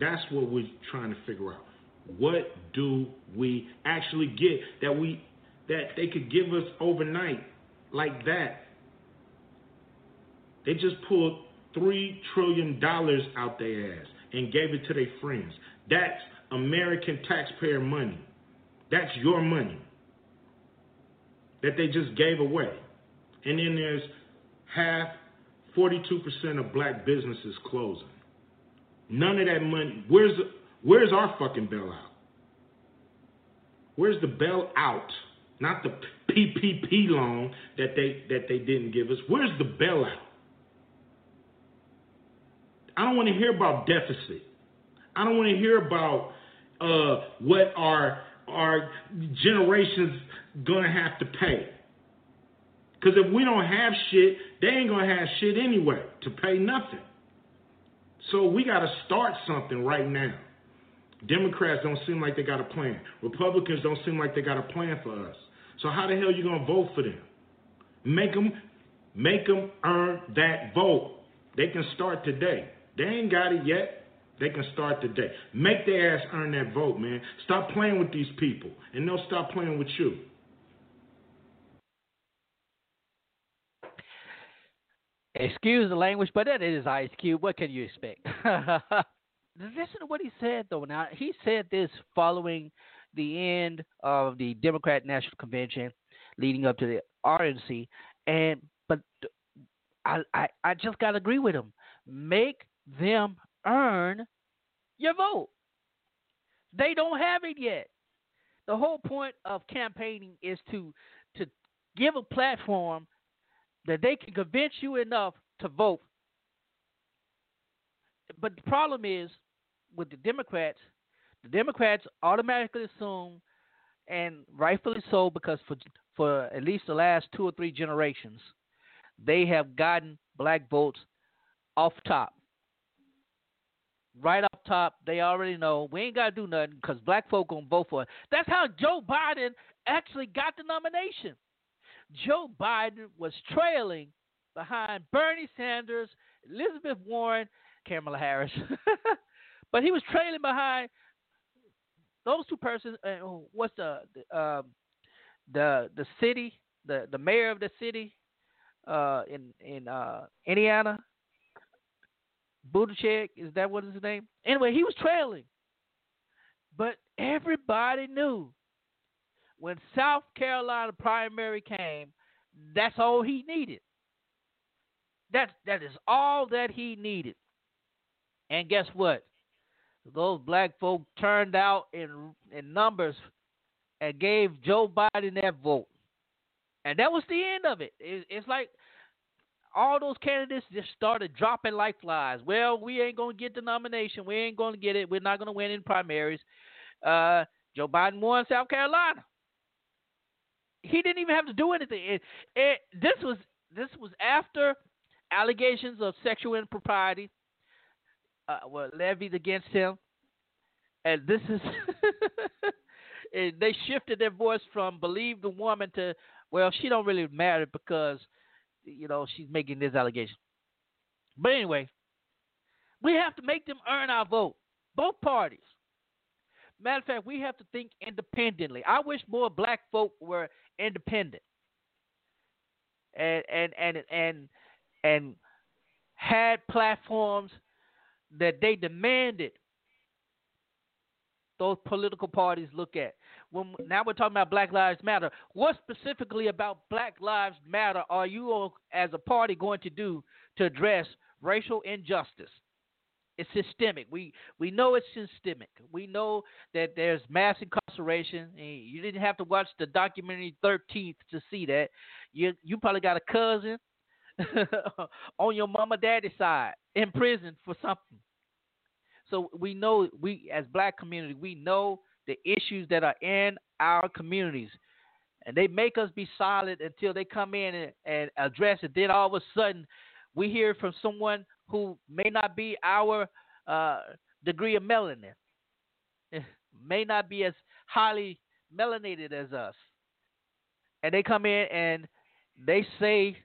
S4: That's what we're trying to figure out. What do we actually get that we that they could give us overnight like that? They just pulled three trillion dollars out their ass and gave it to their friends. That's American taxpayer money. That's your money that they just gave away. And then there's half, 42% of black businesses closing. None of that money. Where's where's our fucking bailout? Where's the bailout? Not the PPP loan that they that they didn't give us. Where's the bailout? I don't want to hear about deficit. I don't want to hear about uh, what our our generations gonna have to pay. Because if we don't have shit, they ain't gonna have shit anyway to pay nothing. So we gotta start something right now. Democrats don't seem like they got a plan. Republicans don't seem like they got a plan for us. So how the hell you gonna vote for them? Make them, make them earn that vote. They can start today. They ain't got it yet. They can start today. Make their ass earn that vote, man. Stop playing with these people, and they'll stop playing with you.
S1: Excuse the language, but that is Ice Cube. What can you expect? Listen to what he said, though. Now, he said this following the end of the Democrat National Convention, leading up to the RNC, and but I I, I just got to agree with him. Make them earn your vote. They don't have it yet. The whole point of campaigning is to to give a platform that they can convince you enough to vote. But the problem is with the Democrats, the Democrats automatically assume, and rightfully so, because for for at least the last two or three generations, they have gotten black votes off top right up top. They already know we ain't got to do nothing because black folk gonna vote for it. That's how Joe Biden actually got the nomination. Joe Biden was trailing behind Bernie Sanders, Elizabeth Warren, Kamala Harris, but he was trailing behind those two persons. Uh, what's the the, um, the the city, the the mayor of the city uh, in in uh, Indiana? Buttigieg, is that what his name? Anyway, he was trailing. But everybody knew when South Carolina primary came, that's all he needed. That that is all that he needed. And guess what? Those black folk turned out in in numbers and gave Joe Biden that vote. And that was the end of it. it it's like all those candidates just started dropping like flies. Well, we ain't gonna get the nomination. We ain't gonna get it. We're not gonna win in primaries. Uh, Joe Biden won South Carolina. He didn't even have to do anything. It, it, this was this was after allegations of sexual impropriety uh, were levied against him, and this is and they shifted their voice from believe the woman to well she don't really matter because you know she's making this allegation. But anyway, we have to make them earn our vote, both parties. Matter of fact, we have to think independently. I wish more black folk were independent and and and and and had platforms that they demanded those political parties look at. When now we're talking about Black Lives Matter, what specifically about Black Lives Matter are you as a party going to do to address racial injustice? It's systemic. We we know it's systemic. We know that there's mass incarceration. You didn't have to watch the documentary Thirteenth to see that. You you probably got a cousin on your mama daddy side in prison for something. So we know we as black community we know the issues that are in our communities. And they make us be silent until they come in and, and address it. Then all of a sudden we hear from someone who may not be our uh, degree of melanin, may not be as highly melanated as us. And they come in and they say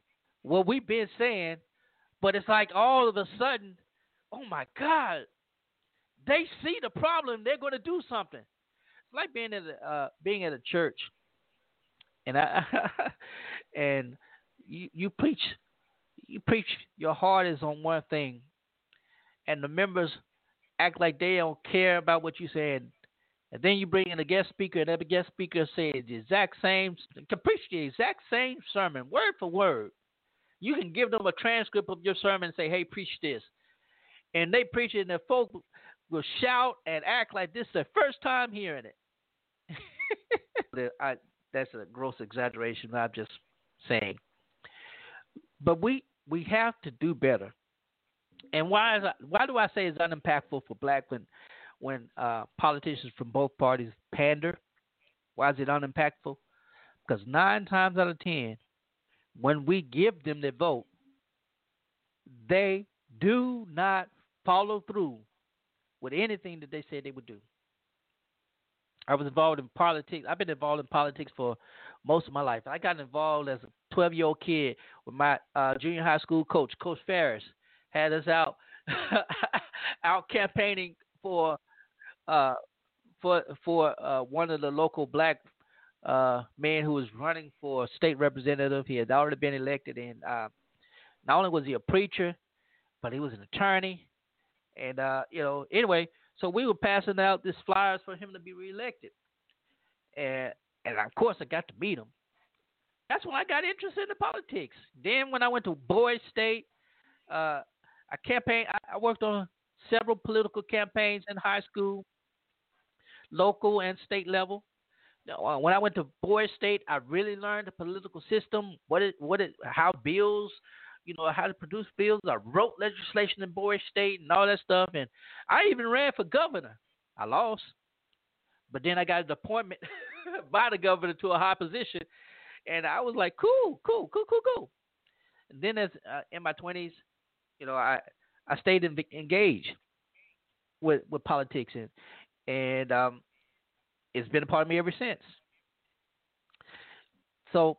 S1: what we've been saying, but it's like all of a sudden, oh my God, they see the problem. They're going to do something. It's like being at a, uh, being at a church, and I and you you preach you preach your heart is on one thing, and the members act like they don't care about what you said. And then you bring in a guest speaker, and every guest speaker says the exact same, can preach the exact same sermon, word for word. You can give them a transcript of your sermon and say, hey, preach this. And they preach it, and the folk will shout and act like this is their first time hearing it. I, that's a gross exaggeration. I'm just saying. But we we have to do better. And why is I, why do I say it's unimpactful for black when when uh, politicians from both parties pander? Why is it unimpactful? Because nine times out of ten, when we give them their vote, they do not follow through with anything that they said they would do. I was involved in politics. I've been involved in politics for most of my life. I got involved as a 12 year old kid with my uh, junior high school coach, Coach Ferris, had us out out campaigning for uh, for for uh, one of the local black uh, men who was running for state representative. He had already been elected, and uh, not only was he a preacher, but he was an attorney. And uh, you know, anyway, so we were passing out these flyers for him to be reelected, and and of course I got to meet him. That's when I got interested in politics. Then when I went to Boys State, uh, I campaigned. I, worked on several political campaigns in high school, local and state level. Uh, when I went to Boys State, I really learned the political system, what it, what it, how bills you know, how to produce bills. I wrote legislation in Boys State and all that stuff. And I even ran for governor. I lost. But then I got an appointment by the governor to a high position. And I was like, cool, cool, cool, cool, cool. And then as uh, in my 20s, you know, I, I stayed in, engaged with, with politics. And, and um, it's been a part of me ever since. So,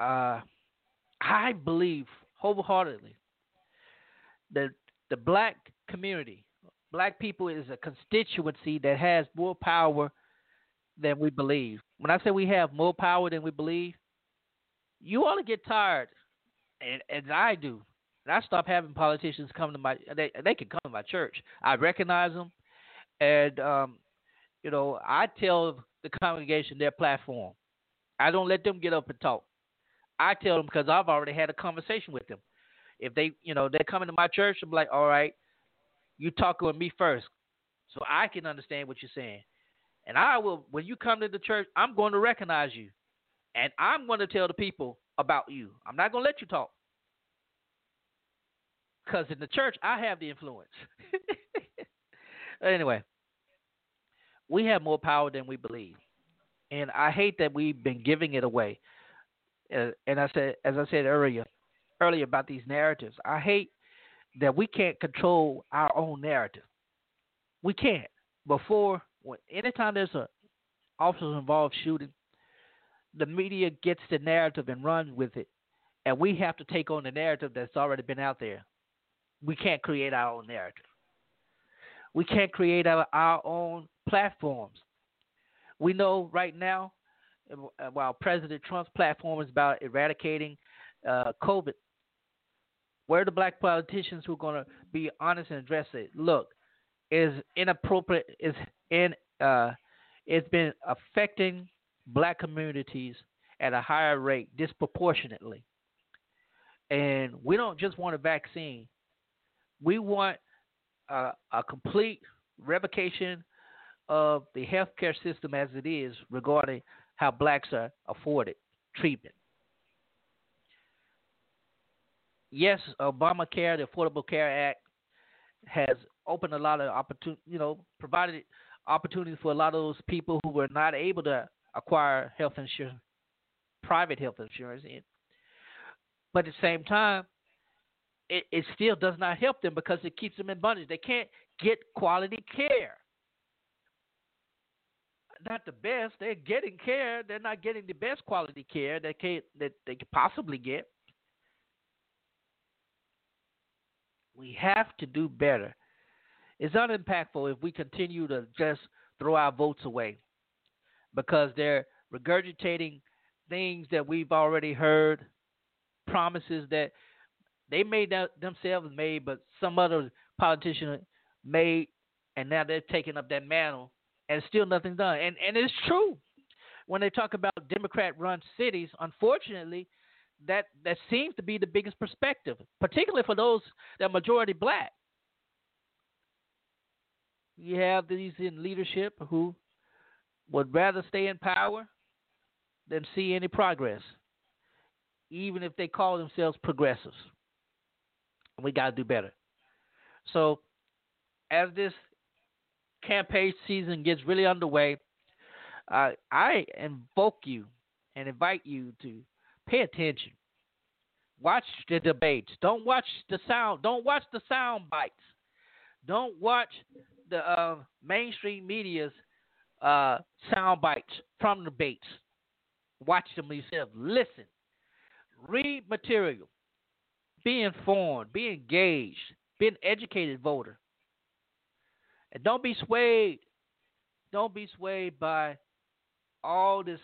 S1: uh, I believe wholeheartedly that the black community, black people, is a constituency that has more power than we believe. When I say we have more power than we believe, you to get tired, and as I do. And I stop having politicians come to my. They they can come to my church. I recognize them, and um, you know I tell the congregation their platform. I don't let them get up and talk. I tell them because I've already had a conversation with them. If they, you know, they're coming to my church, I'm like, all right, you talk with me first, so I can understand what you're saying. And I will, when you come to the church, I'm going to recognize you, and I'm going to tell the people about you. I'm not going to let you talk. Because in the church, I have the influence. anyway, we have more power than we believe, and I hate that we've been giving it away. Uh, and I said, as I said earlier, earlier about these narratives, I hate that we can't control our own narrative. We can't. Before, when anytime there's a officers involved shooting, the media gets the narrative and runs with it, and we have to take on the narrative that's already been out there. We can't create our own narrative. We can't create our, our own platforms. We know right now, uh, while President Trump's platform is about eradicating uh, COVID, where are the black politicians who are going to be honest and address it? Look, is inappropriate, is in, uh, it's been affecting black communities at a higher rate disproportionately. And we don't just want a vaccine, we want a, a complete revocation of the healthcare system as it is regarding how blacks are afforded treatment. Yes, Obamacare, the Affordable Care Act, has opened a lot of opportunity, you know, provided opportunities for a lot of those people who were not able to acquire health insurance, private health insurance. In. But at the same time, it, it still does not help them because it keeps them in bondage. They can't get quality care. Not the best. They're getting care. They're not getting the best quality care that can that they could possibly get. We have to do better. It's unimpactful if we continue to just throw our votes away because they're regurgitating things that we've already heard, promises that they made that themselves made, but some other politician made, and now they're taking up that mantle, and still nothing done. And and it's true when they talk about Democrat-run cities. Unfortunately, that that seems to be the biggest perspective, particularly for those that majority black. You have these in leadership who would rather stay in power than see any progress, even if they call themselves progressives. We got to do better. So, as this campaign season gets really underway, uh, I invoke you and invite you to pay attention. Watch the debates. Don't watch the sound. Don't watch the sound bites. Don't watch the uh, mainstream media's uh, sound bites from debates. Watch them yourself. Listen. Read material. Be informed. Be engaged. Be an educated voter. And don't be swayed. Don't be swayed by all this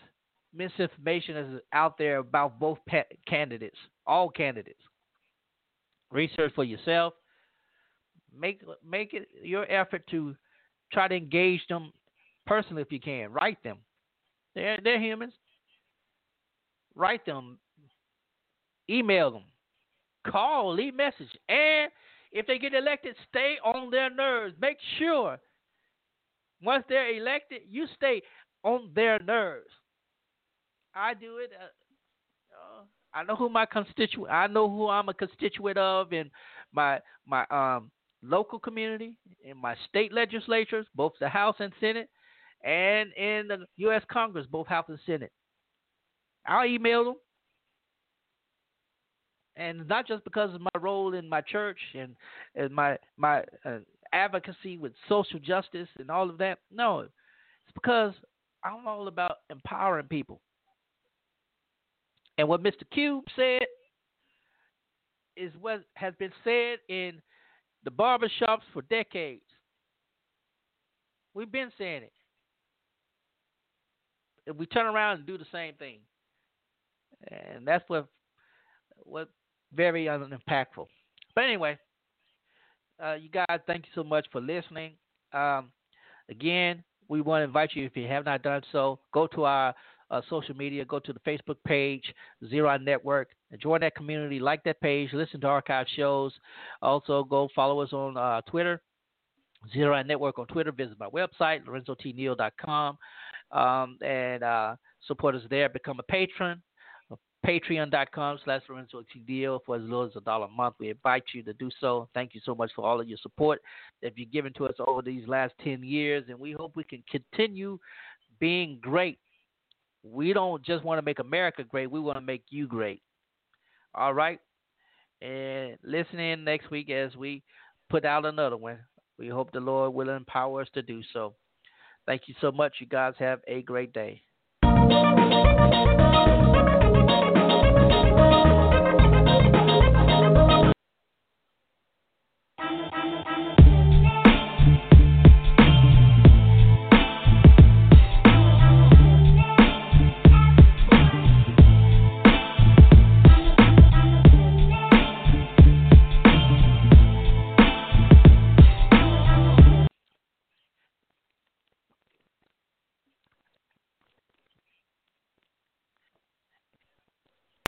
S1: misinformation that's out there about both candidates, all candidates. Research for yourself. Make make it your effort to try to engage them personally if you can. Write them. They're they're humans. Write them. Email them. Call, leave message. And if they get elected, stay on their nerves. Make sure once they're elected, you stay on their nerves. I do it. Uh, uh, I know who my constituent. I know who I'm a constituent of in my my um local community, in my state legislatures, both the House and Senate, and in the U.S. Congress, both House and Senate. I'll email them. And not just because of my role in my church and, and my my uh, advocacy with social justice and all of that. No, it's because I'm all about empowering people. And what Mr. Cube said is what has been said in the barbershops for decades. We've been saying it if we turn around and do the same thing, and that's what what very unimpactful. But anyway, uh, you guys, thank you so much for listening. Um, again, we want to invite you if you have not done so, go to our uh, social media, go to the Facebook page, Zero Network, join that community, like that page, listen to archive shows. Also, go follow us on uh, Twitter, Zero Network on Twitter. Visit my website, lorenzotneal.com um, and uh, support us there. Become a patron. Patreon.com slash Lorenzo for as little as a dollar a month. We invite you to do so. Thank you so much for all of your support that you've given to us over these last 10 years, and we hope we can continue being great. We don't just want to make America great, we want to make you great. All right? And listen in next week as we put out another one. We hope the Lord will empower us to do so. Thank you so much. You guys have a great day.